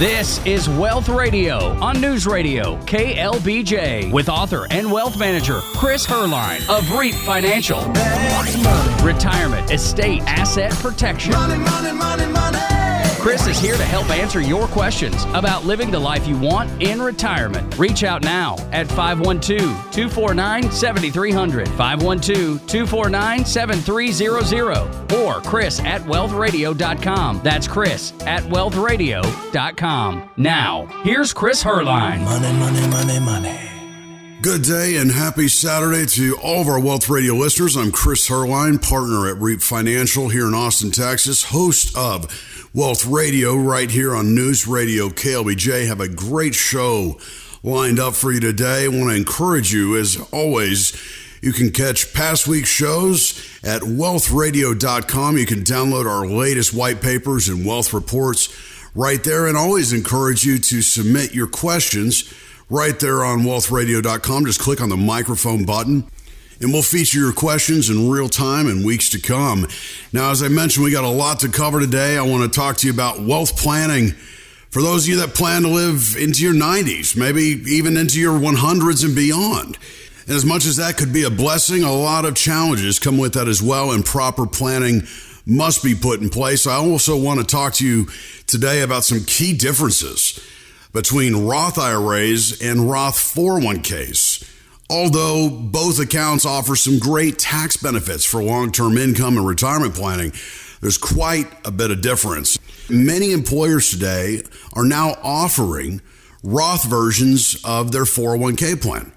This is Wealth Radio on News Radio KLBJ with author and wealth manager Chris Heerlein of REAP Financial. Retirement, estate, asset protection. Money, money, money. Chris is here to help answer your questions about living the life you want in retirement. Reach out now at 512 249 7300, 512 249 7300, or Chris at wealthradio.com. That's Chris at wealthradio.com. Now, here's Chris Heerlein. Money, money, money, money. Good day and happy Saturday to all of our Wealth Radio listeners. I'm Chris Heerlein, partner at REAP Financial here in Austin, Texas, host of Wealth Radio right here on News Radio KLBJ. Have a great show lined up for you today. I want to encourage you, as always, you can catch past week's shows at wealthradio.com. You can download our latest white papers and wealth reports right there, and always encourage you to submit your questions right there on wealthradio.com. Just click on the microphone button and we'll feature your questions in real time in weeks to come. Now, as I mentioned, we got a lot to cover today. I want to talk to you about wealth planning for those of you that plan to live into your 90s, maybe even into your 100s and beyond. And as much as that could be a blessing, a lot of challenges come with that as well, and proper planning must be put in place. I also want to talk to you today about some key differences between Roth IRAs and Roth 401ks. Although both accounts offer some great tax benefits for long term income and retirement planning, there's quite a bit of difference. Many employers today are now offering Roth versions of their 401k plan.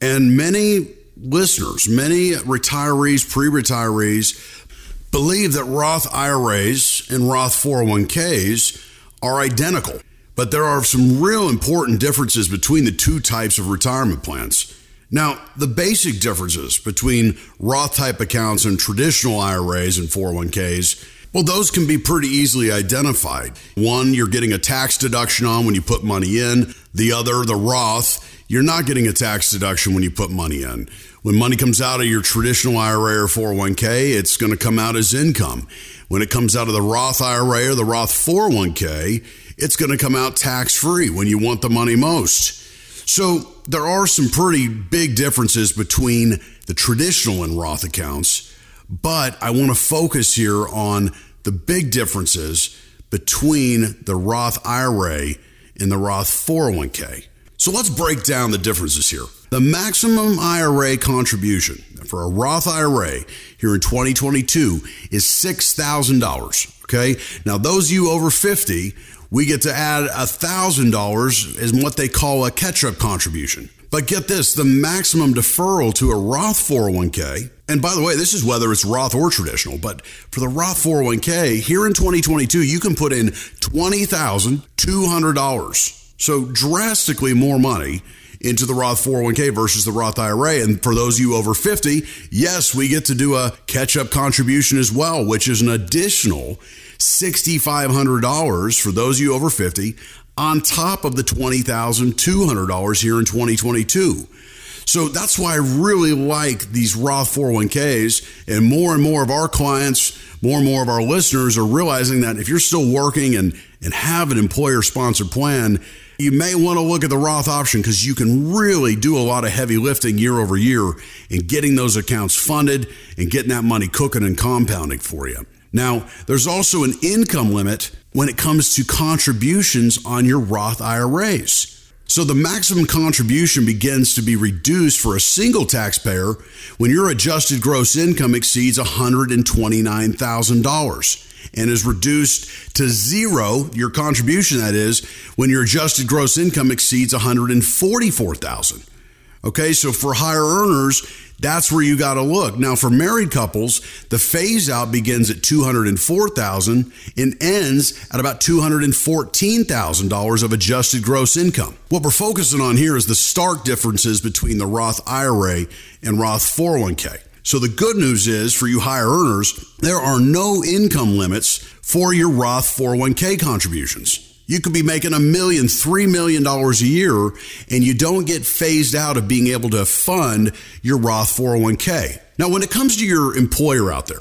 And many listeners, many retirees, pre retirees, believe that Roth IRAs and Roth 401ks are identical. But there are some real important differences between the two types of retirement plans. Now, the basic differences between Roth type accounts and traditional IRAs and 401ks, well, those can be pretty easily identified. One, you're getting a tax deduction on when you put money in. The other, the Roth, you're not getting a tax deduction when you put money in. When money comes out of your traditional IRA or 401k, it's going to come out as income. When it comes out of the Roth IRA or the Roth 401k, it's going to come out tax free when you want the money most. So there are some pretty big differences between the traditional and Roth accounts, but I want to focus here on the big differences between the Roth IRA and the Roth 401k. So let's break down the differences here. The maximum IRA contribution for a Roth IRA here in 2022 is $6,000. Okay. Now, those of you over 50 we get to add $1,000 as what they call a catch up contribution. But get this the maximum deferral to a Roth 401k, and by the way, this is whether it's Roth or traditional, but for the Roth 401k, here in 2022, you can put in $20,200. So drastically more money into the Roth 401k versus the Roth IRA. And for those of you over 50, yes, we get to do a catch up contribution as well, which is an additional $6,500 for those of you over 50 on top of the $20,200 here in 2022. So that's why I really like these Roth 401ks. And more and more of our clients, more and more of our listeners are realizing that if you're still working and, and have an employer sponsored plan, you may want to look at the Roth option because you can really do a lot of heavy lifting year over year in getting those accounts funded and getting that money cooking and compounding for you. Now, there's also an income limit when it comes to contributions on your Roth IRAs. So the maximum contribution begins to be reduced for a single taxpayer when your adjusted gross income exceeds $129,000 and is reduced to zero, your contribution that is, when your adjusted gross income exceeds 144,000. dollars Okay, so for higher earners, that's where you got to look. Now, for married couples, the phase out begins at 204,000 and ends at about $214,000 of adjusted gross income. What we're focusing on here is the stark differences between the Roth IRA and Roth 401k. So the good news is for you higher earners, there are no income limits for your Roth 401k contributions. You could be making a million, three million dollars a year, and you don't get phased out of being able to fund your Roth 401k. Now, when it comes to your employer out there,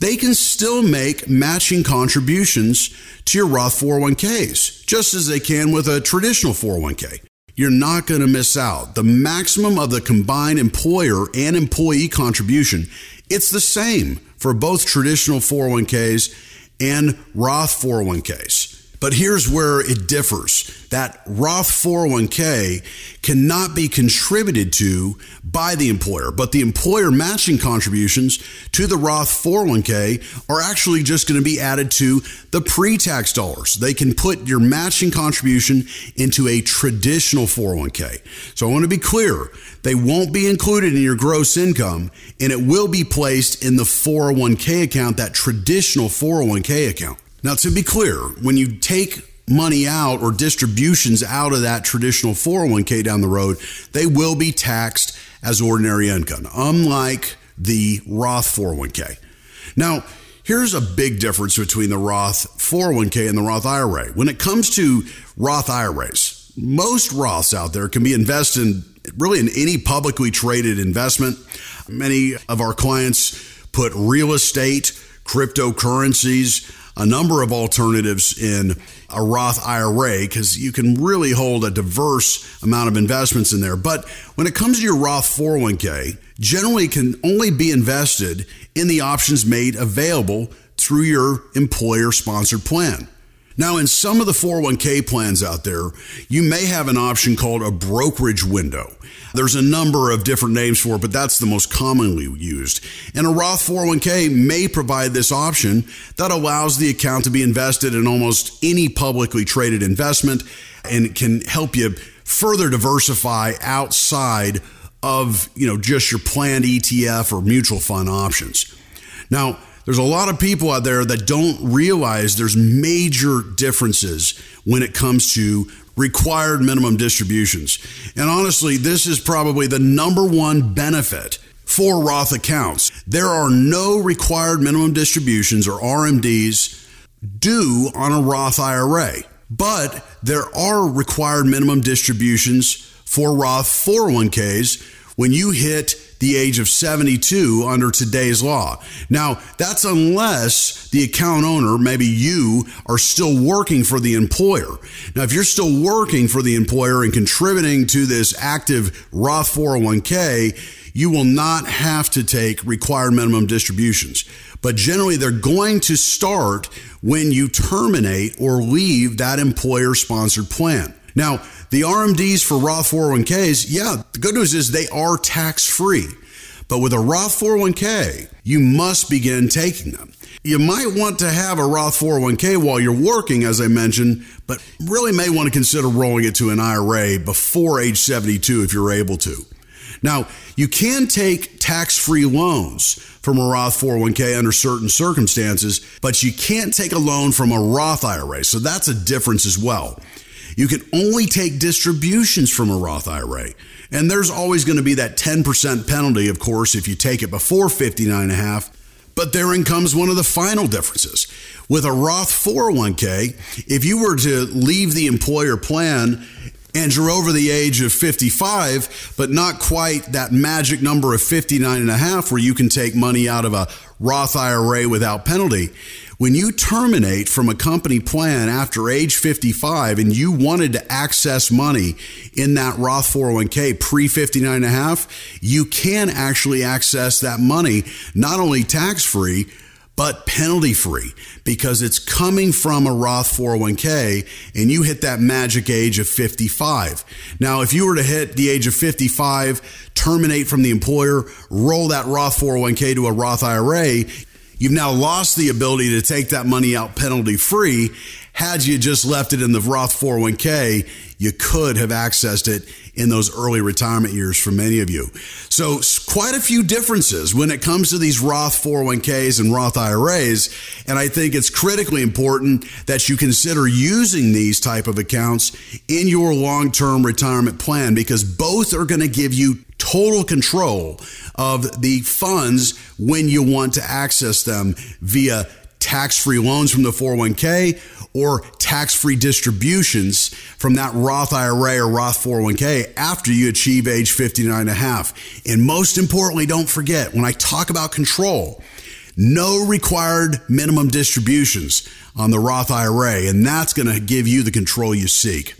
they can still make matching contributions to your Roth 401ks, just as they can with a traditional 401k. You're not going to miss out. The maximum of the combined employer and employee contribution, it's the same for both traditional 401ks and Roth 401ks. But here's where it differs. That Roth 401k cannot be contributed to by the employer, but the employer matching contributions to the Roth 401k are actually just going to be added to the pre tax dollars. They can put your matching contribution into a traditional 401k. So I want to be clear they won't be included in your gross income and it will be placed in the 401k account, that traditional 401k account. Now, to be clear, when you take money out or distributions out of that traditional 401k down the road, they will be taxed as ordinary income, unlike the Roth 401k. Now, here's a big difference between the Roth 401k and the Roth IRA. When it comes to Roth IRAs, most Roths out there can be invested in really in any publicly traded investment. Many of our clients put real estate, cryptocurrencies, a number of alternatives in a Roth IRA because you can really hold a diverse amount of investments in there. But when it comes to your Roth 401k, generally can only be invested in the options made available through your employer sponsored plan. Now, in some of the 401k plans out there, you may have an option called a brokerage window. There's a number of different names for it, but that's the most commonly used. And a Roth 401k may provide this option that allows the account to be invested in almost any publicly traded investment and can help you further diversify outside of, you know, just your planned ETF or mutual fund options. Now, there's a lot of people out there that don't realize there's major differences when it comes to required minimum distributions. And honestly, this is probably the number one benefit for Roth accounts. There are no required minimum distributions or RMDs due on a Roth IRA, but there are required minimum distributions for Roth 401ks when you hit the age of 72 under today's law. Now, that's unless the account owner, maybe you, are still working for the employer. Now, if you're still working for the employer and contributing to this active Roth 401k, you will not have to take required minimum distributions. But generally, they're going to start when you terminate or leave that employer sponsored plan. Now, the RMDs for Roth 401ks, yeah, the good news is they are tax free. But with a Roth 401k, you must begin taking them. You might want to have a Roth 401k while you're working, as I mentioned, but really may want to consider rolling it to an IRA before age 72 if you're able to. Now, you can take tax free loans from a Roth 401k under certain circumstances, but you can't take a loan from a Roth IRA. So that's a difference as well. You can only take distributions from a Roth IRA. And there's always going to be that 10% penalty, of course, if you take it before 59 and a half. But therein comes one of the final differences. With a Roth 401k, if you were to leave the employer plan and you're over the age of 55, but not quite that magic number of 59 and a half where you can take money out of a Roth IRA without penalty. When you terminate from a company plan after age 55 and you wanted to access money in that Roth 401k pre 59 and a half, you can actually access that money not only tax free, but penalty free because it's coming from a Roth 401k and you hit that magic age of 55. Now, if you were to hit the age of 55, terminate from the employer, roll that Roth 401k to a Roth IRA, You've now lost the ability to take that money out penalty free. Had you just left it in the Roth 401k, you could have accessed it in those early retirement years for many of you. So, quite a few differences when it comes to these Roth 401ks and Roth IRAs. And I think it's critically important that you consider using these type of accounts in your long-term retirement plan because both are going to give you total control of the funds when you want to access them via tax free loans from the 401k or tax free distributions from that Roth IRA or Roth 401k after you achieve age 59 and a half. And most importantly, don't forget when I talk about control, No required minimum distributions on the Roth IRA, and that's going to give you the control you seek.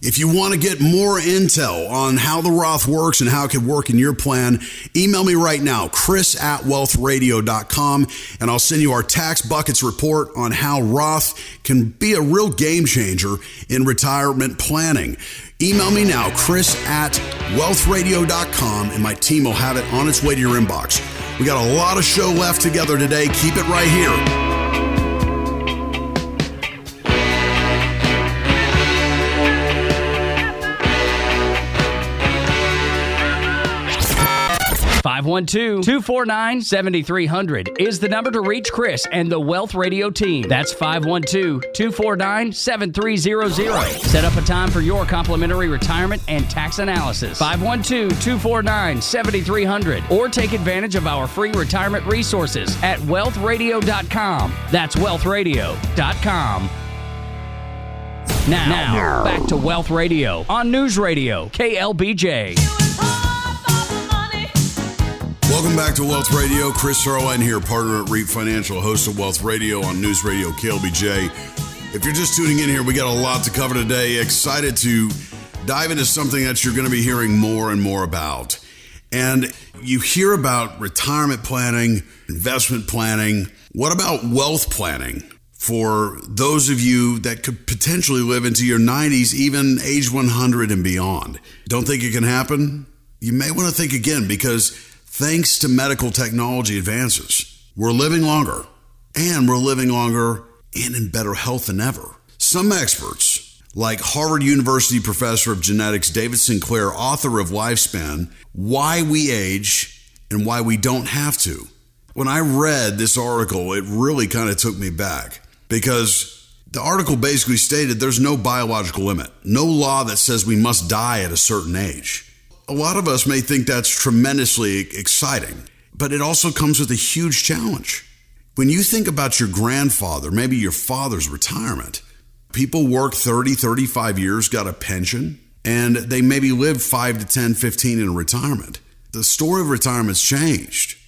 If you want to get more intel on how the Roth works and how it could work in your plan, email me right now, chris at wealthradio.com, and I'll send you our tax buckets report on how Roth can be a real game changer in retirement planning. Email me now, chris at wealthradio.com, and my team will have it on its way to your inbox. We got a lot of show left together today. Keep it right here. 512 249 7300 is the number to reach Chris and the Wealth Radio team. That's 512 249 7300. Set up a time for your complimentary retirement and tax analysis. 512 249 7300 or take advantage of our free retirement resources at wealthradio.com. That's wealthradio.com. Now, now, back to Wealth Radio on News Radio, KLBJ. Welcome back to Wealth Radio. Chris Heerlein here, partner at REAP Financial, host of Wealth Radio on News Radio KLBJ. If you're just tuning in here, we got a lot to cover today. Excited to dive into something that you're going to be hearing more and more about. And you hear about retirement planning, investment planning. What about wealth planning? For those of you that could potentially live into your 90s, even age 100 and beyond. Don't think it can happen? You may want to think again because Thanks to medical technology advances, we're living longer and we're living longer and in better health than ever. Some experts, like Harvard University professor of genetics David Sinclair, author of Lifespan Why We Age and Why We Don't Have to. When I read this article, it really kind of took me back because the article basically stated there's no biological limit, no law that says we must die at a certain age a lot of us may think that's tremendously exciting, but it also comes with a huge challenge. When you think about your grandfather, maybe your father's retirement, people work 30, 35 years, got a pension, and they maybe live 5 to 10, 15 in retirement. The story of retirement's changed.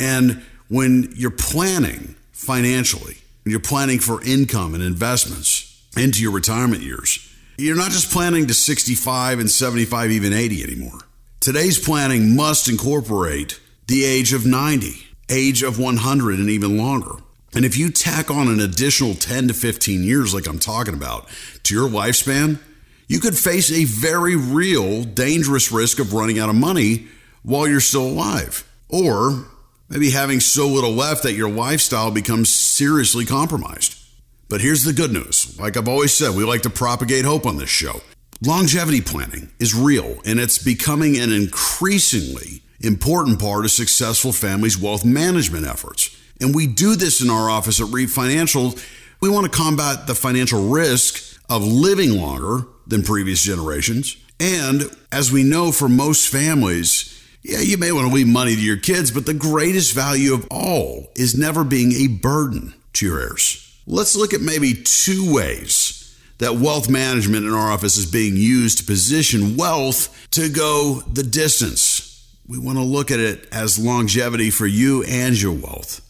And when you're planning financially, you're planning for income and investments into your retirement years, you're not just planning to 65 and 75, even 80 anymore. Today's planning must incorporate the age of 90, age of 100, and even longer. And if you tack on an additional 10 to 15 years, like I'm talking about, to your lifespan, you could face a very real, dangerous risk of running out of money while you're still alive. Or maybe having so little left that your lifestyle becomes seriously compromised. But here's the good news. Like I've always said, we like to propagate hope on this show. Longevity planning is real and it's becoming an increasingly important part of successful families' wealth management efforts. And we do this in our office at REAP Financial. We want to combat the financial risk of living longer than previous generations. And as we know for most families, yeah, you may want to leave money to your kids, but the greatest value of all is never being a burden to your heirs. Let's look at maybe two ways that wealth management in our office is being used to position wealth to go the distance. We want to look at it as longevity for you and your wealth.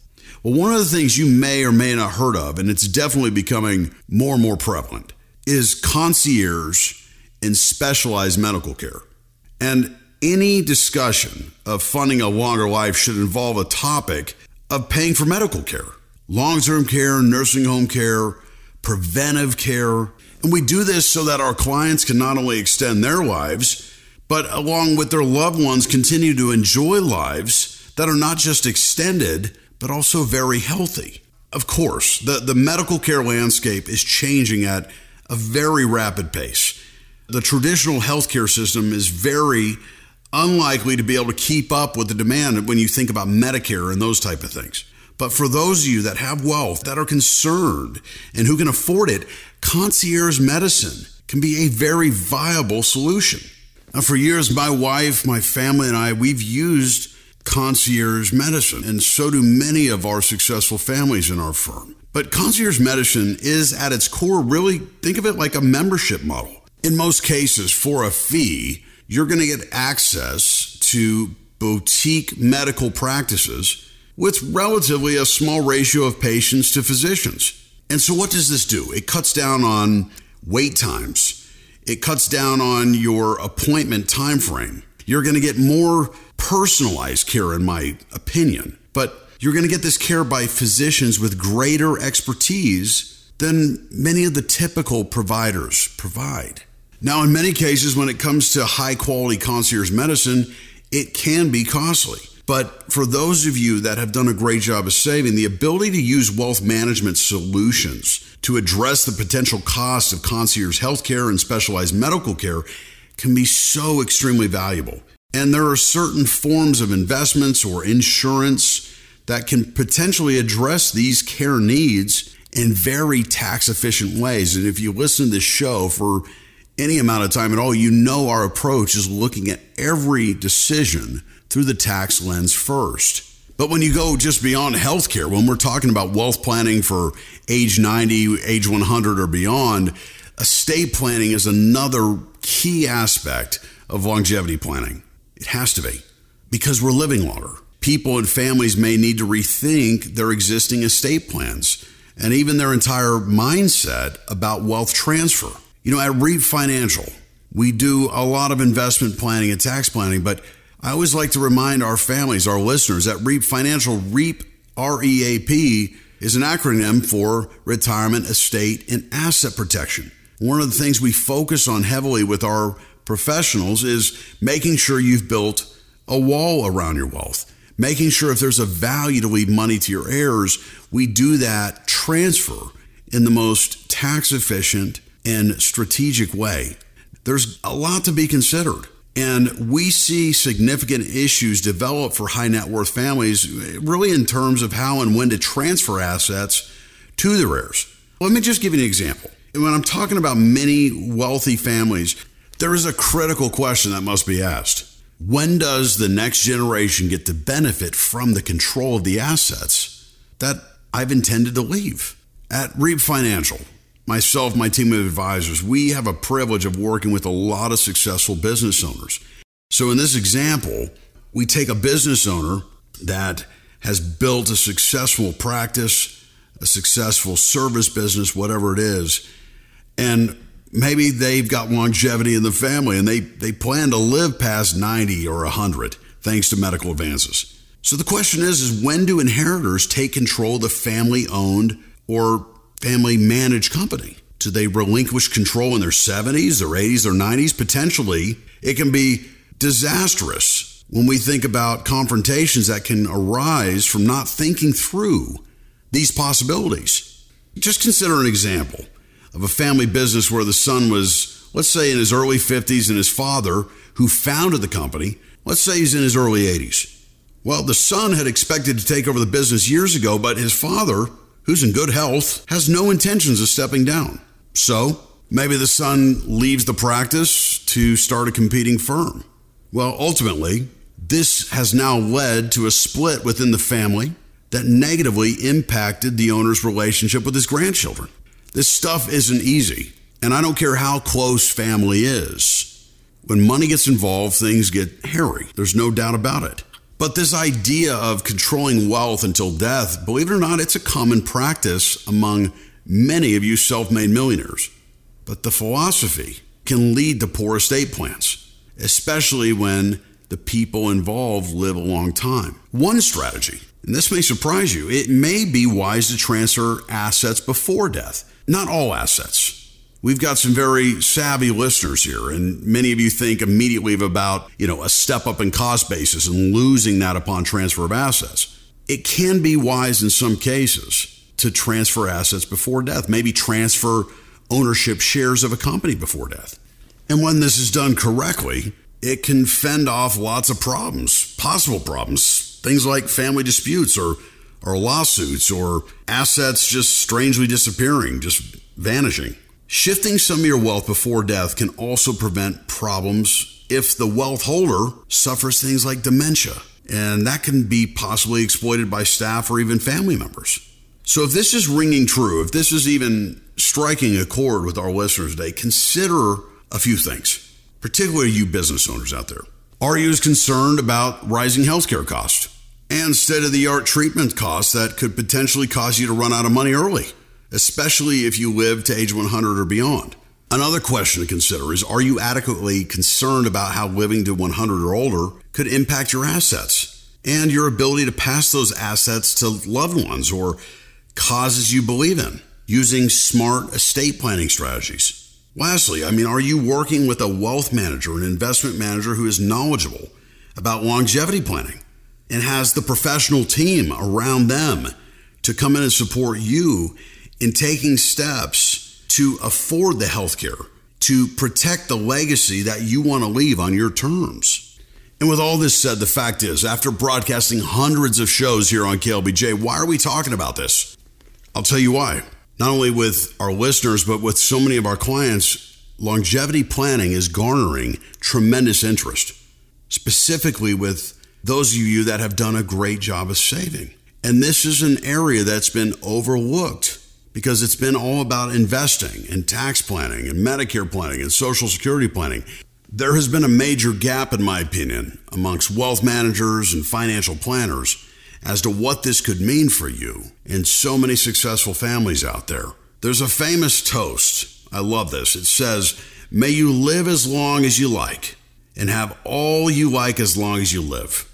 Well, one of the things you may or may not heard of, and it's definitely becoming more and more prevalent, is concierge and specialized medical care. And any discussion of funding a longer life should involve a topic of paying for medical care long term care, nursing home care, preventive care. And we do this so that our clients can not only extend their lives, but along with their loved ones, continue to enjoy lives that are not just extended, but also very healthy. Of course, the, the medical care landscape is changing at a very rapid pace. The traditional healthcare system is very unlikely to be able to keep up with the demand when you think about Medicare and those type of things. But for those of you that have wealth, that are concerned, and who can afford it, concierge medicine can be a very viable solution. Now, for years, my wife, my family, and I, we've used concierge medicine, and so do many of our successful families in our firm. But concierge medicine is at its core really think of it like a membership model. In most cases, for a fee, you're going to get access to boutique medical practices with relatively a small ratio of patients to physicians. And so, what does this do? It cuts down on wait times. It cuts down on your appointment time frame. You're going to get more personalized care, in my opinion, but you're going to get this care by physicians with greater expertise than many of the typical providers provide. Now, in many cases, when it comes to high quality concierge medicine, it can be costly. But for those of you that have done a great job of saving, the ability to use wealth management solutions to address the potential costs of concierge healthcare and specialized medical care can be so extremely valuable. And there are certain forms of investments or insurance that can potentially address these care needs in very tax efficient ways. And if you listen to this show for any amount of time at all, you know our approach is looking at every decision through the tax lens first. But when you go just beyond healthcare, when we're talking about wealth planning for age 90, age 100, or beyond, estate planning is another key aspect of longevity planning. It has to be because we're living longer. People and families may need to rethink their existing estate plans and even their entire mindset about wealth transfer. You know, at REAP Financial, we do a lot of investment planning and tax planning, but I always like to remind our families, our listeners, that REAP Financial, REAP, R E A P, is an acronym for Retirement, Estate, and Asset Protection. One of the things we focus on heavily with our professionals is making sure you've built a wall around your wealth, making sure if there's a value to leave money to your heirs, we do that transfer in the most tax efficient and strategic way. There's a lot to be considered. And we see significant issues develop for high net worth families, really in terms of how and when to transfer assets to their heirs. Let me just give you an example. And when I'm talking about many wealthy families, there is a critical question that must be asked. When does the next generation get to benefit from the control of the assets that I've intended to leave? At REAP Financial, myself, my team of advisors, we have a privilege of working with a lot of successful business owners. So, in this example, we take a business owner that has built a successful practice, a successful service business, whatever it is, and maybe they've got longevity in the family and they, they plan to live past 90 or 100 thanks to medical advances. So the question is, is when do inheritors take control of the family owned or family managed company? Do they relinquish control in their 70s, their 80s, their 90s? Potentially, it can be disastrous when we think about confrontations that can arise from not thinking through these possibilities. Just consider an example of a family business where the son was, let's say, in his early 50s and his father, who founded the company, let's say he's in his early 80s. Well, the son had expected to take over the business years ago, but his father who's in good health, has no intentions of stepping down. So maybe the son leaves the practice to start a competing firm. Well, ultimately, this has now led to a split within the family that negatively impacted the owner's relationship with his grandchildren. This stuff isn't easy, and I don't care how close family is. When money gets involved, things get hairy. There's no doubt about it. But this idea of controlling wealth until death, believe it or not, it's a common practice among many of you self made millionaires. But the philosophy can lead to poor estate plans, especially when the people involved live a long time. One strategy, and this may surprise you, it may be wise to transfer assets before death. Not all assets. We've got some very savvy listeners here, and many of you think immediately about, you know, a step up in cost basis and losing that upon transfer of assets. It can be wise in some cases to transfer assets before death, maybe transfer ownership shares of a company before death. And when this is done correctly, it can fend off lots of problems, possible problems, things like family disputes or or lawsuits or assets just strangely disappearing, just vanishing. Shifting some of your wealth before death can also prevent problems if the wealth holder suffers things like dementia, and that can be possibly exploited by staff or even family members. So, if this is ringing true, if this is even striking a chord with our listeners today, consider a few things, particularly you business owners out there. Are you as concerned about rising healthcare costs? and state of the art treatment costs that could potentially cause you to run out of money early, especially if you live to age 100 or beyond. Another question to consider is Are you adequately concerned about how living to 100 or older could impact your assets and your ability to pass those assets to loved ones or causes you believe in using smart estate planning strategies? Lastly, I mean, are you working with a wealth manager, an investment manager who is knowledgeable about longevity planning and has the professional team around them to come in and support you in taking steps to afford the health care, to protect the legacy that you want to leave on your terms? And with all this said, the fact is, after broadcasting hundreds of shows here on KLBJ, why are we talking about this? I'll tell you why not only with our listeners, but with so many of our clients, longevity planning is garnering tremendous interest, specifically with those of you that have done a great job of saving. And this is an area that's been overlooked because it's been all about investing and tax planning and Medicare planning and Social Security planning. There has been a major gap, in my opinion, amongst wealth managers and financial planners as to what this could mean for you and so many successful families out there. There's a famous toast. I love this. It says, May you live as long as you like and have all you like as long as you live.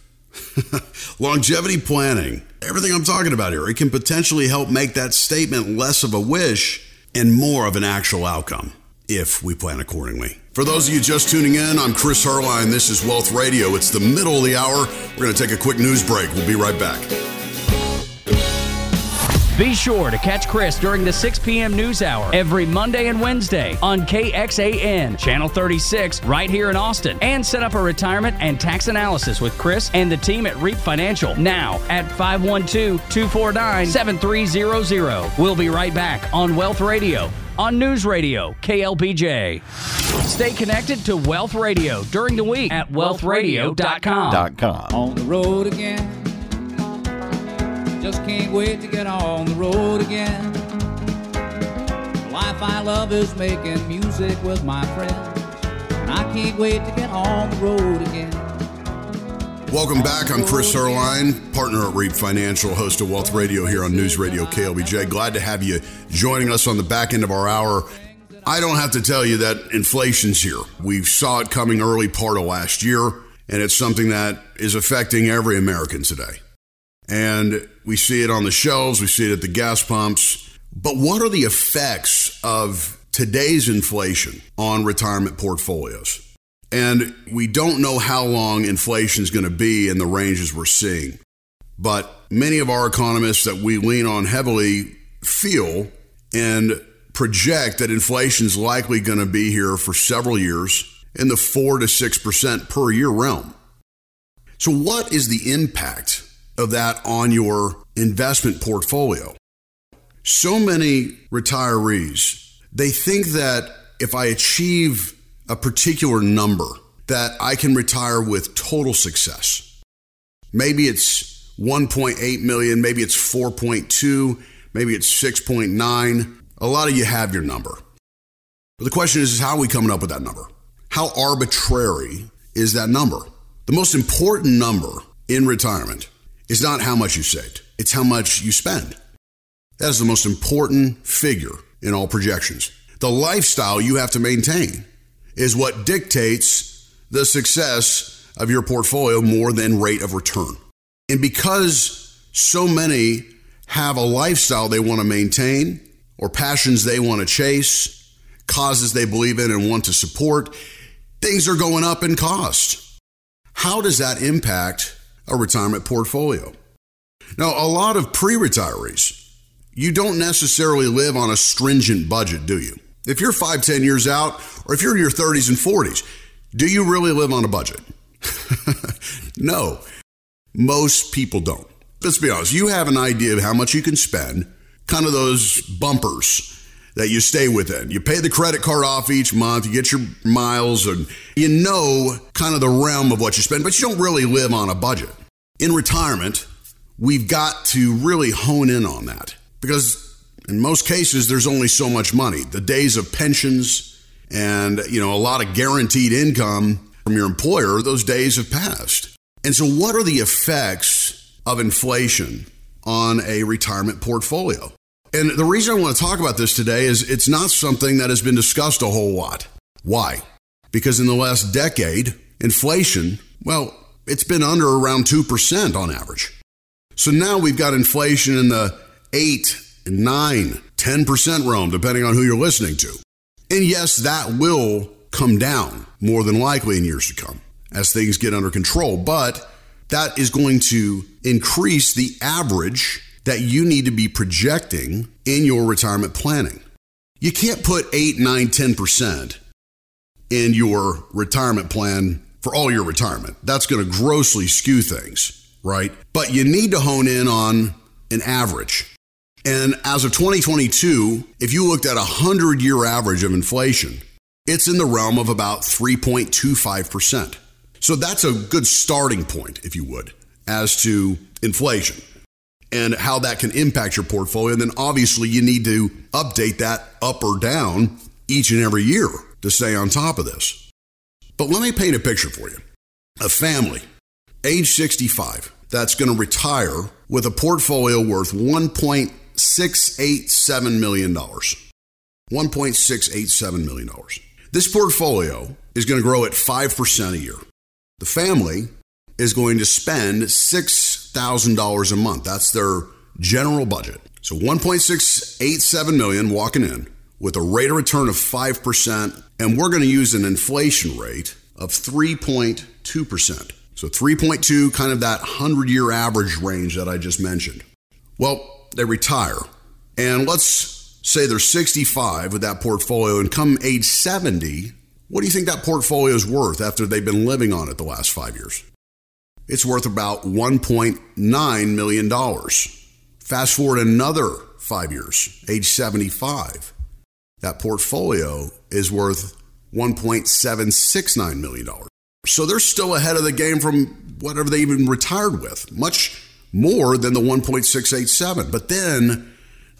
Longevity planning, everything I'm talking about here, it can potentially help make that statement less of a wish and more of an actual outcome if we plan accordingly. For those of you just tuning in, I'm Chris Heerlein. This is Wealth Radio. It's the middle of the hour. We're going to take a quick news break. We'll be right back. Be sure to catch Chris during the 6 p.m. news hour every Monday and Wednesday on KXAN, Channel 36, right here in Austin. And set up a retirement and tax analysis with Chris and the team at REAP Financial now at 512 249 7300. We'll be right back on Wealth Radio on News Radio, KLBJ. Stay connected to Wealth Radio during the week at wealthradio.com. On the road again. Just can't wait to get on the road again. The life I love is making music with my friends. And I can't wait to get on the road again. Welcome back. I'm Chris Heerlein, partner at REAP Financial, host of Wealth Radio here on News Radio KLBJ. Glad to have you joining us on the back end of our hour. I don't have to tell you that inflation's here. We saw it coming early part of last year, and it's something that is affecting every American today. And we see it on the shelves, we see it at the gas pumps. But what are the effects of today's inflation on retirement portfolios? And we don't know how long inflation is going to be in the ranges we're seeing. But many of our economists that we lean on heavily feel and project that inflation is likely going to be here for several years in the 4 to 6% per year realm. So, what is the impact of that on your investment portfolio? So many retirees, they think that if I achieve a particular number that I can retire with total success. Maybe it's 1.8 million, maybe it's 4.2, maybe it's 6.9. A lot of you have your number. But the question is, is how are we coming up with that number? How arbitrary is that number? The most important number in retirement is not how much you saved, it's how much you spend. That is the most important figure in all projections. The lifestyle you have to maintain is what dictates the success of your portfolio more than rate of return. And because so many have a lifestyle they want to maintain or passions they want to chase, causes they believe in and want to support, things are going up in cost. How does that impact a retirement portfolio? Now, a lot of pre retirees, you don't necessarily live on a stringent budget, do you? If you're five, 10 years out, or if you're in your 30s and 40s, do you really live on a budget? no, most people don't. Let's be honest, you have an idea of how much you can spend, kind of those bumpers that you stay within. You pay the credit card off each month, you get your miles, and you know kind of the realm of what you spend, but you don't really live on a budget. In retirement, we've got to really hone in on that because in most cases, there's only so much money. The days of pensions and, you know, a lot of guaranteed income from your employer, those days have passed. And so, what are the effects of inflation on a retirement portfolio. And the reason I want to talk about this today is it's not something that has been discussed a whole lot. Why? Because in the last decade, inflation, well, it's been under around 2% on average. So now we've got inflation in the 8, 9, 10% realm, depending on who you're listening to. And yes, that will come down more than likely in years to come as things get under control. But that is going to increase the average that you need to be projecting in your retirement planning. You can't put 8, 9, 10% in your retirement plan for all your retirement. That's going to grossly skew things, right? But you need to hone in on an average. And as of 2022, if you looked at a 100 year average of inflation, it's in the realm of about 3.25%. So that's a good starting point, if you would, as to inflation and how that can impact your portfolio. And then obviously you need to update that up or down each and every year to stay on top of this. But let me paint a picture for you. A family, age 65, that's going to retire with a portfolio worth $1.687 million. $1.687 million. This portfolio is going to grow at 5% a year. The family is going to spend $6,000 a month. That's their general budget. So 1.687 million walking in with a rate of return of 5% and we're going to use an inflation rate of 3.2%. So 3.2 kind of that 100-year average range that I just mentioned. Well, they retire. And let's say they're 65 with that portfolio and come age 70, what do you think that portfolio is worth after they've been living on it the last 5 years? It's worth about $1.9 million. Fast forward another five years, age 75, that portfolio is worth $1.769 million. So they're still ahead of the game from whatever they even retired with, much more than the 1.687. But then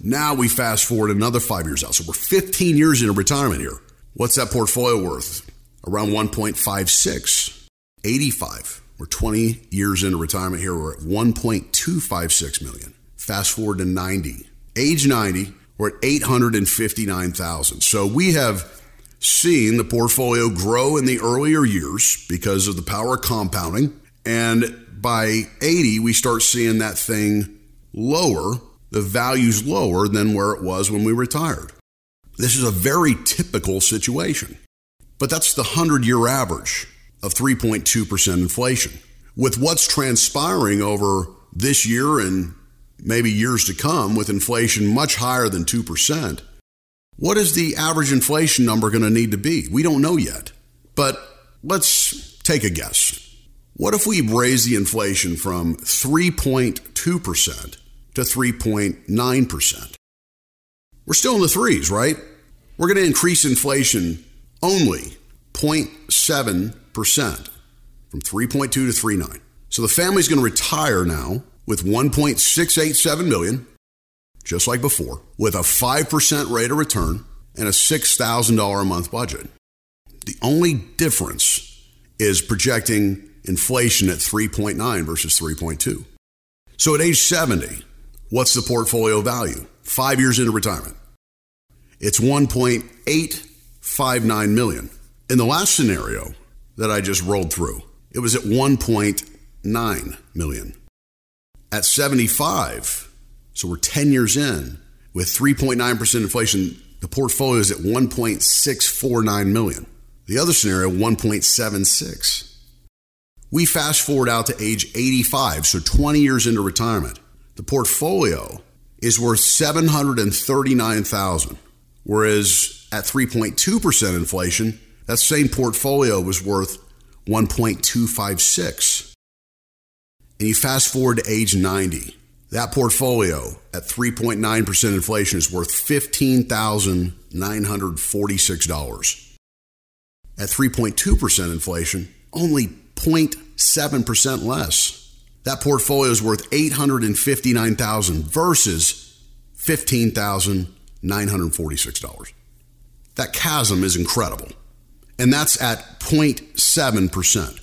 now we fast forward another five years out. So we're 15 years into retirement here. What's that portfolio worth? Around 1.56, 85. We're 20 years into retirement here. We're at 1.256 million. Fast forward to 90. Age 90, we're at 859,000. So we have seen the portfolio grow in the earlier years because of the power of compounding. And by 80, we start seeing that thing lower, the value's lower than where it was when we retired. This is a very typical situation. But that's the 100 year average of 3.2% inflation. With what's transpiring over this year and maybe years to come, with inflation much higher than 2%, what is the average inflation number going to need to be? We don't know yet. But let's take a guess. What if we raise the inflation from 3.2% to 3.9%? We're still in the threes, right? We're going to increase inflation only 0.7 percent from 3.2 to 3.9. So the family's going to retire now with 1.687 million, just like before, with a 5% rate of return and a $6,000 a month budget. The only difference is projecting inflation at 3.9 versus 3.2. So at age 70, what's the portfolio value? Five years into retirement. It's 1.859 million. In the last scenario, that I just rolled through. It was at 1.9 million. At 75, so we're 10 years in, with 3.9% inflation, the portfolio is at 1.649 million. The other scenario, 1.76. We fast forward out to age 85, so 20 years into retirement. The portfolio is worth 739,000, whereas at 3.2% inflation, that same portfolio was worth 1.256. And you fast forward to age 90. That portfolio at 3.9% inflation is worth $15,946. At 3.2% inflation, only 0.7% less. That portfolio is worth 859,000 versus $15,946. That chasm is incredible and that's at 0.7%.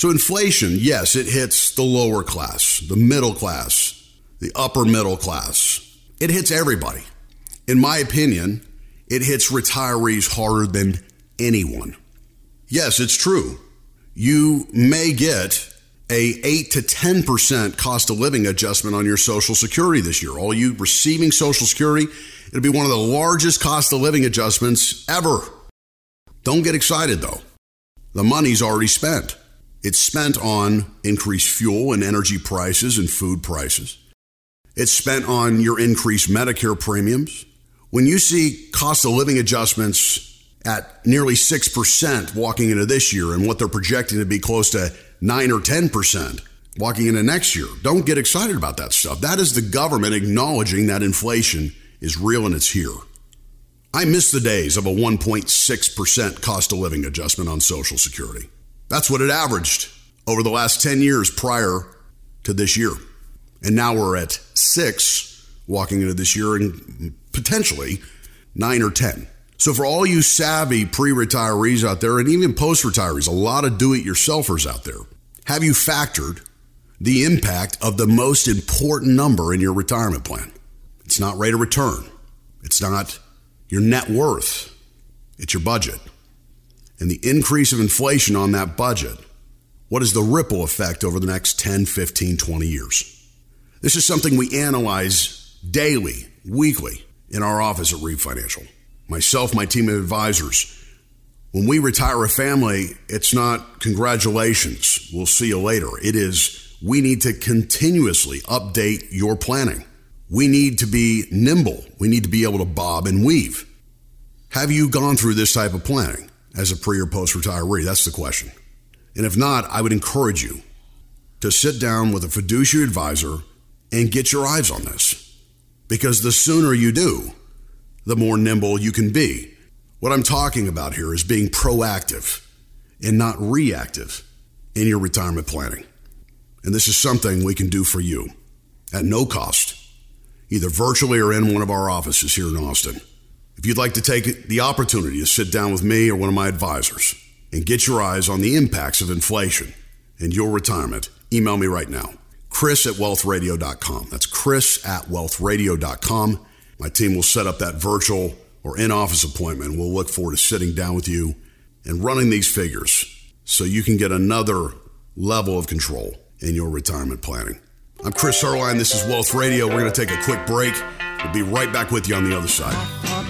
So, inflation, yes, it hits the lower class, the middle class, the upper middle class. It hits everybody. In my opinion, it hits retirees harder than anyone. Yes, it's true. You may get a 8 to 10% cost of living adjustment on your social security this year. All you receiving social security, it'll be one of the largest cost of living adjustments ever. Don't get excited though. The money's already spent. It's spent on increased fuel and energy prices and food prices. It's spent on your increased Medicare premiums. When you see cost of living adjustments at nearly 6% walking into this year and what they're projecting to be close to 9 or 10% walking into next year, don't get excited about that stuff. That is the government acknowledging that inflation is real and it's here. I miss the days of a 1.6% cost of living adjustment on Social Security. That's what it averaged over the last 10 years prior to this year. And now we're at 6 walking into this year and potentially 9 or 10. So, for all you savvy pre retirees out there, and even post retirees, a lot of do it yourselfers out there, have you factored the impact of the most important number in your retirement plan? It's not rate of return, it's not your net worth, it's your budget. And the increase of inflation on that budget, what is the ripple effect over the next 10, 15, 20 years? This is something we analyze daily, weekly in our office at Reap Financial myself, my team of advisors. When we retire a family, it's not congratulations, we'll see you later. It is we need to continuously update your planning. We need to be nimble. We need to be able to bob and weave. Have you gone through this type of planning as a pre or post retiree? That's the question. And if not, I would encourage you to sit down with a fiduciary advisor and get your eyes on this. Because the sooner you do, the more nimble you can be. What I'm talking about here is being proactive and not reactive in your retirement planning. And this is something we can do for you at no cost, either virtually or in one of our offices here in Austin. If you'd like to take the opportunity to sit down with me or one of my advisors and get your eyes on the impacts of inflation and your retirement, email me right now. Chris at wealthradio.com. That's Chris at wealthradio.com. My team will set up that virtual or in office appointment. We'll look forward to sitting down with you and running these figures so you can get another level of control in your retirement planning. I'm Chris Heerlein. This is Wealth Radio. We're going to take a quick break. We'll be right back with you on the other side.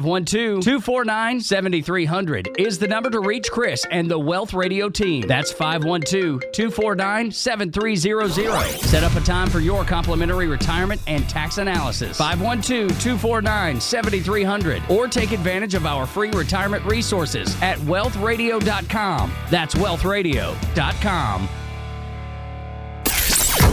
Five one two two four nine seventy three hundred is the number to reach Chris and the Wealth Radio team. That's 512 249 7300. Set up a time for your complimentary retirement and tax analysis. 512 249 7300 or take advantage of our free retirement resources at wealthradio.com. That's wealthradio.com.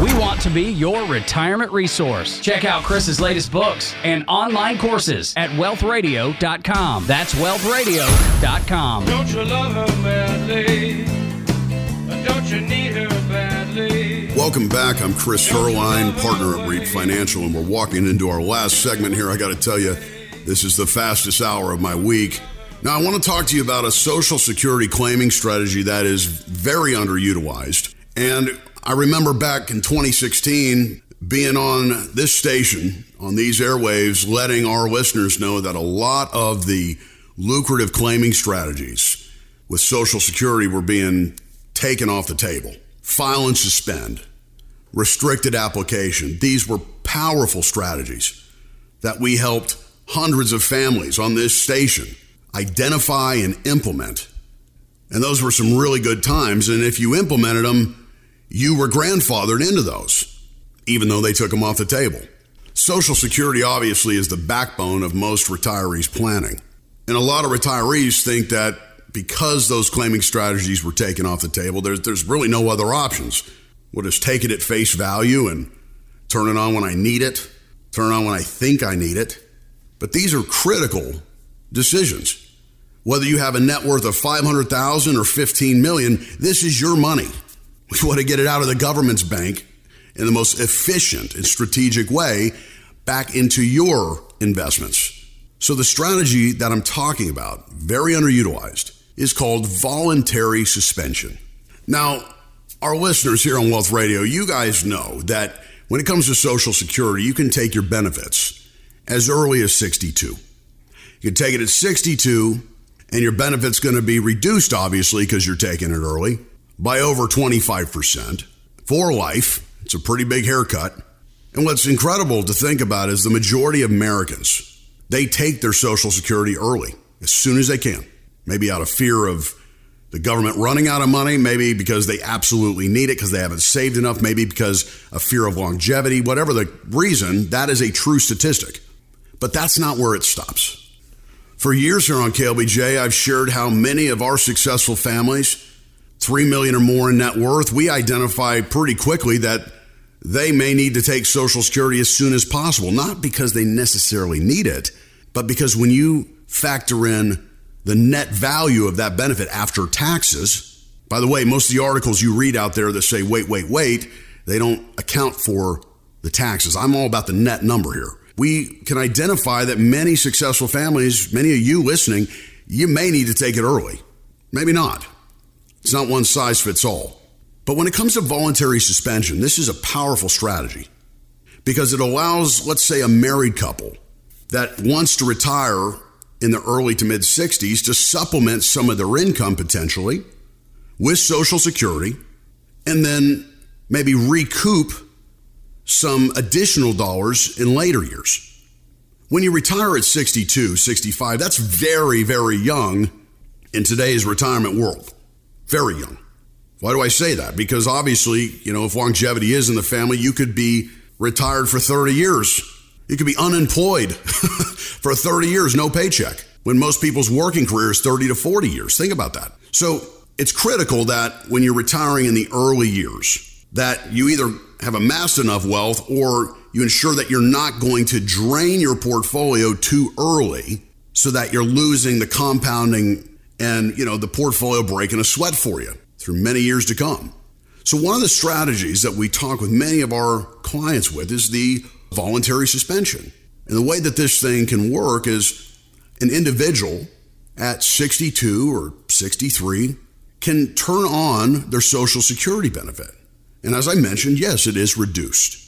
We want to be your retirement resource. Check out Chris's latest books and online courses at wealthradio.com. That's wealthradio.com. Don't you love her badly? Don't you need her badly? Welcome back. I'm Chris Heerlein, partner at Reap Financial, and we're walking into our last segment here. I got to tell you, this is the fastest hour of my week. Now, I want to talk to you about a Social Security claiming strategy that is very underutilized. And I remember back in 2016 being on this station, on these airwaves, letting our listeners know that a lot of the lucrative claiming strategies with Social Security were being taken off the table. File and suspend, restricted application. These were powerful strategies that we helped hundreds of families on this station identify and implement. And those were some really good times. And if you implemented them, you were grandfathered into those, even though they took them off the table. Social Security obviously is the backbone of most retirees' planning. And a lot of retirees think that because those claiming strategies were taken off the table, there's, there's really no other options. We'll just take it at face value and turn it on when I need it, turn it on when I think I need it. But these are critical decisions. Whether you have a net worth of 500,000 or 15 million, this is your money. We want to get it out of the government's bank in the most efficient and strategic way back into your investments. So the strategy that I'm talking about, very underutilized, is called voluntary suspension. Now, our listeners here on Wealth Radio, you guys know that when it comes to Social Security, you can take your benefits as early as 62. You can take it at 62, and your benefit's going to be reduced, obviously, because you're taking it early, by over 25% for life. It's a pretty big haircut. And what's incredible to think about is the majority of Americans, they take their Social Security early as soon as they can. Maybe out of fear of the government running out of money, maybe because they absolutely need it because they haven't saved enough, maybe because of fear of longevity, whatever the reason, that is a true statistic. But that's not where it stops. For years here on KLBJ, I've shared how many of our successful families, 3 million or more in net worth, we identify pretty quickly that they may need to take Social Security as soon as possible, not because they necessarily need it, but because when you factor in the net value of that benefit after taxes. By the way, most of the articles you read out there that say, wait, wait, wait, they don't account for the taxes. I'm all about the net number here. We can identify that many successful families, many of you listening, you may need to take it early. Maybe not. It's not one size fits all. But when it comes to voluntary suspension, this is a powerful strategy because it allows, let's say, a married couple that wants to retire in the early to mid 60s to supplement some of their income potentially with Social Security and then maybe recoup some additional dollars in later years. When you retire at 62, 65, that's very, very young in today's retirement world. Very young. Why do I say that? Because obviously, you know, if longevity is in the family, you could be retired for 30 years you could be unemployed for 30 years, no paycheck, when most people's working career is 30 to 40 years. Think about that. So it's critical that when you're retiring in the early years, that you either have amassed enough wealth or you ensure that you're not going to drain your portfolio too early so that you're losing the compounding and, you know, the portfolio breaking a sweat for you through many years to come. So one of the strategies that we talk with many of our clients with is the voluntary suspension. And the way that this thing can work is an individual at 62 or 63 can turn on their Social Security benefit. And as I mentioned, yes, it is reduced.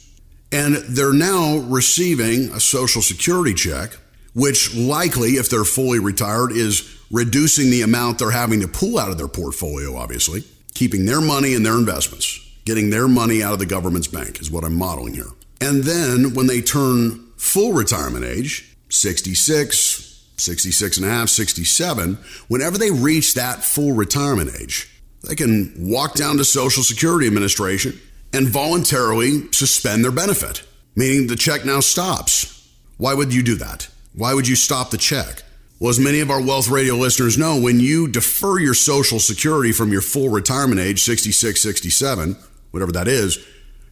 And they're now receiving a Social Security check, which likely, if they're fully retired, is reducing the amount they're having to pull out of their portfolio, obviously, keeping their money in their investments, getting their money out of the government's bank, is what I'm modeling here. And then when they turn full retirement age, 66, 66 and a half, 67, whenever they reach that full retirement age, they can walk down to Social Security Administration and voluntarily suspend their benefit, meaning the check now stops. Why would you do that? Why would you stop the check? Well, as many of our Wealth Radio listeners know, when you defer your Social Security from your full retirement age, 66, 67, whatever that is,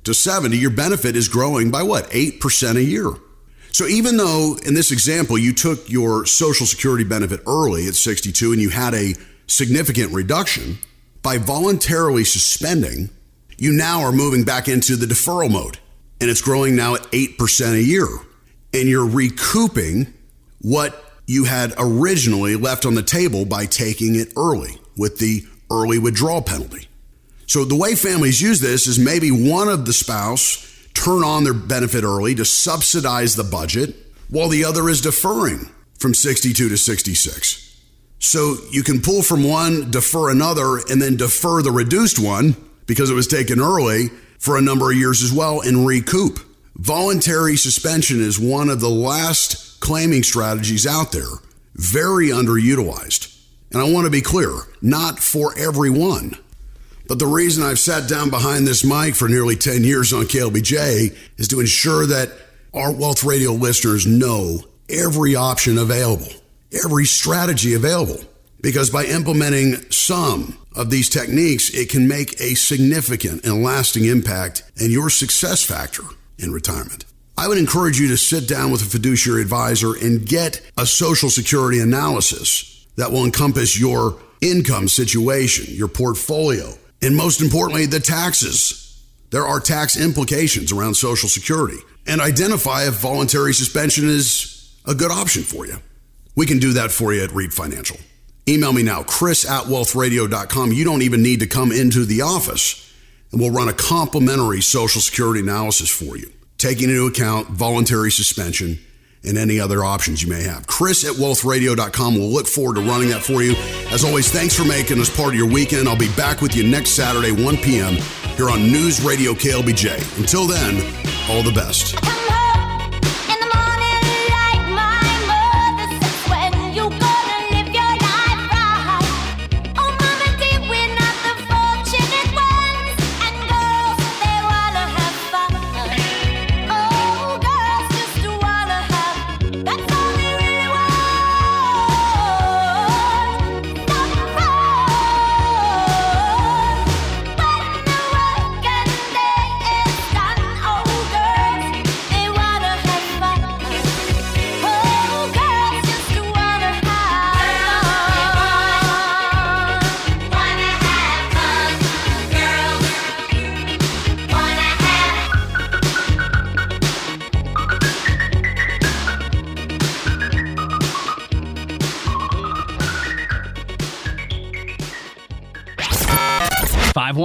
to 70, your benefit is growing by what? 8% a year. So even though in this example you took your Social Security benefit early at 62 and you had a significant reduction, by voluntarily suspending, you now are moving back into the deferral mode and it's growing now at 8% a year. And you're recouping what you had originally left on the table by taking it early with the early withdrawal penalty. So the way families use this is maybe one of the spouse turn on their benefit early to subsidize the budget while the other is deferring from 62 to 66. So you can pull from one, defer another, and then defer the reduced one because it was taken early for a number of years as well and recoup. Voluntary suspension is one of the last claiming strategies out there, very underutilized. And I want to be clear, not for everyone. But the reason I've sat down behind this mic for nearly 10 years on KLBJ is to ensure that our Wealth Radio listeners know every option available, every strategy available. Because by implementing some of these techniques, it can make a significant and lasting impact in your success factor in retirement. I would encourage you to sit down with a fiduciary advisor and get a Social Security analysis that will encompass your income situation, your portfolio, and most importantly, the taxes. There are tax implications around Social Security and identify if voluntary suspension is a good option for you. We can do that for you at Reap Financial. Email me now, chris at wealthradio.com. You don't even need to come into the office, and we'll run a complimentary Social Security analysis for you, taking into account voluntary suspension and any other options you may have. Chris at wealthradio.com. We'll look forward to running that for you. As always, thanks for making us part of your weekend. I'll be back with you next Saturday, 1 p.m. here on News Radio KLBJ. Until then, all the best.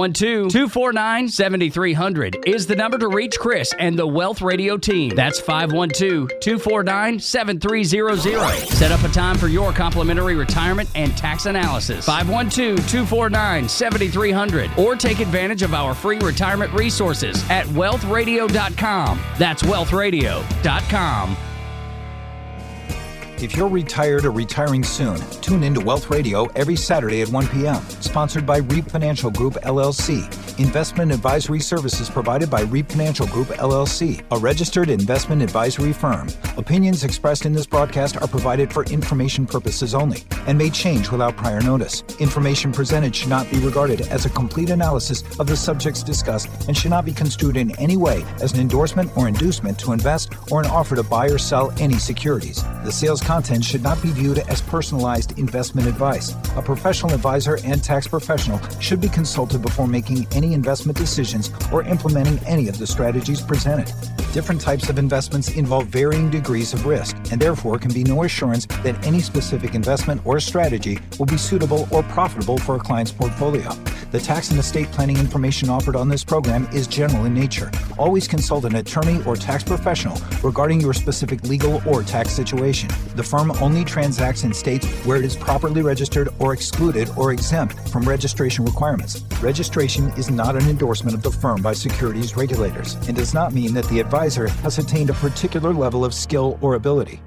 Five one two two four nine seventy three hundred is the number to reach Chris and the Wealth Radio team. That's 512 249 7300. Set up a time for your complimentary retirement and tax analysis. 512 249 7300 or take advantage of our free retirement resources at wealthradio.com. That's wealthradio.com. If you're retired or retiring soon, tune in to Wealth Radio every Saturday at 1 p.m. Sponsored by Reap Financial Group LLC. Investment advisory services provided by Reap Financial Group LLC, a registered investment advisory firm. Opinions expressed in this broadcast are provided for information purposes only and may change without prior notice. Information presented should not be regarded as a complete analysis of the subjects discussed and should not be construed in any way as an endorsement or inducement to invest or an offer to buy or sell any securities. The sales content should not be viewed as personalized investment advice. A professional advisor and tax professional should be consulted before making any investment decisions or implementing any of the strategies presented. Different types of investments involve varying degrees of risk, and therefore can be no assurance that any specific investment or strategy will be suitable or profitable for a client's portfolio. The tax and estate planning information offered on this program is general in nature. Always consult an attorney or tax professional regarding your specific legal or tax situation. The firm only transacts in states where it is properly registered or excluded or exempt from registration requirements. Registration is not an endorsement of the firm by securities regulators and does not mean that the advisor has attained a particular level of skill or ability.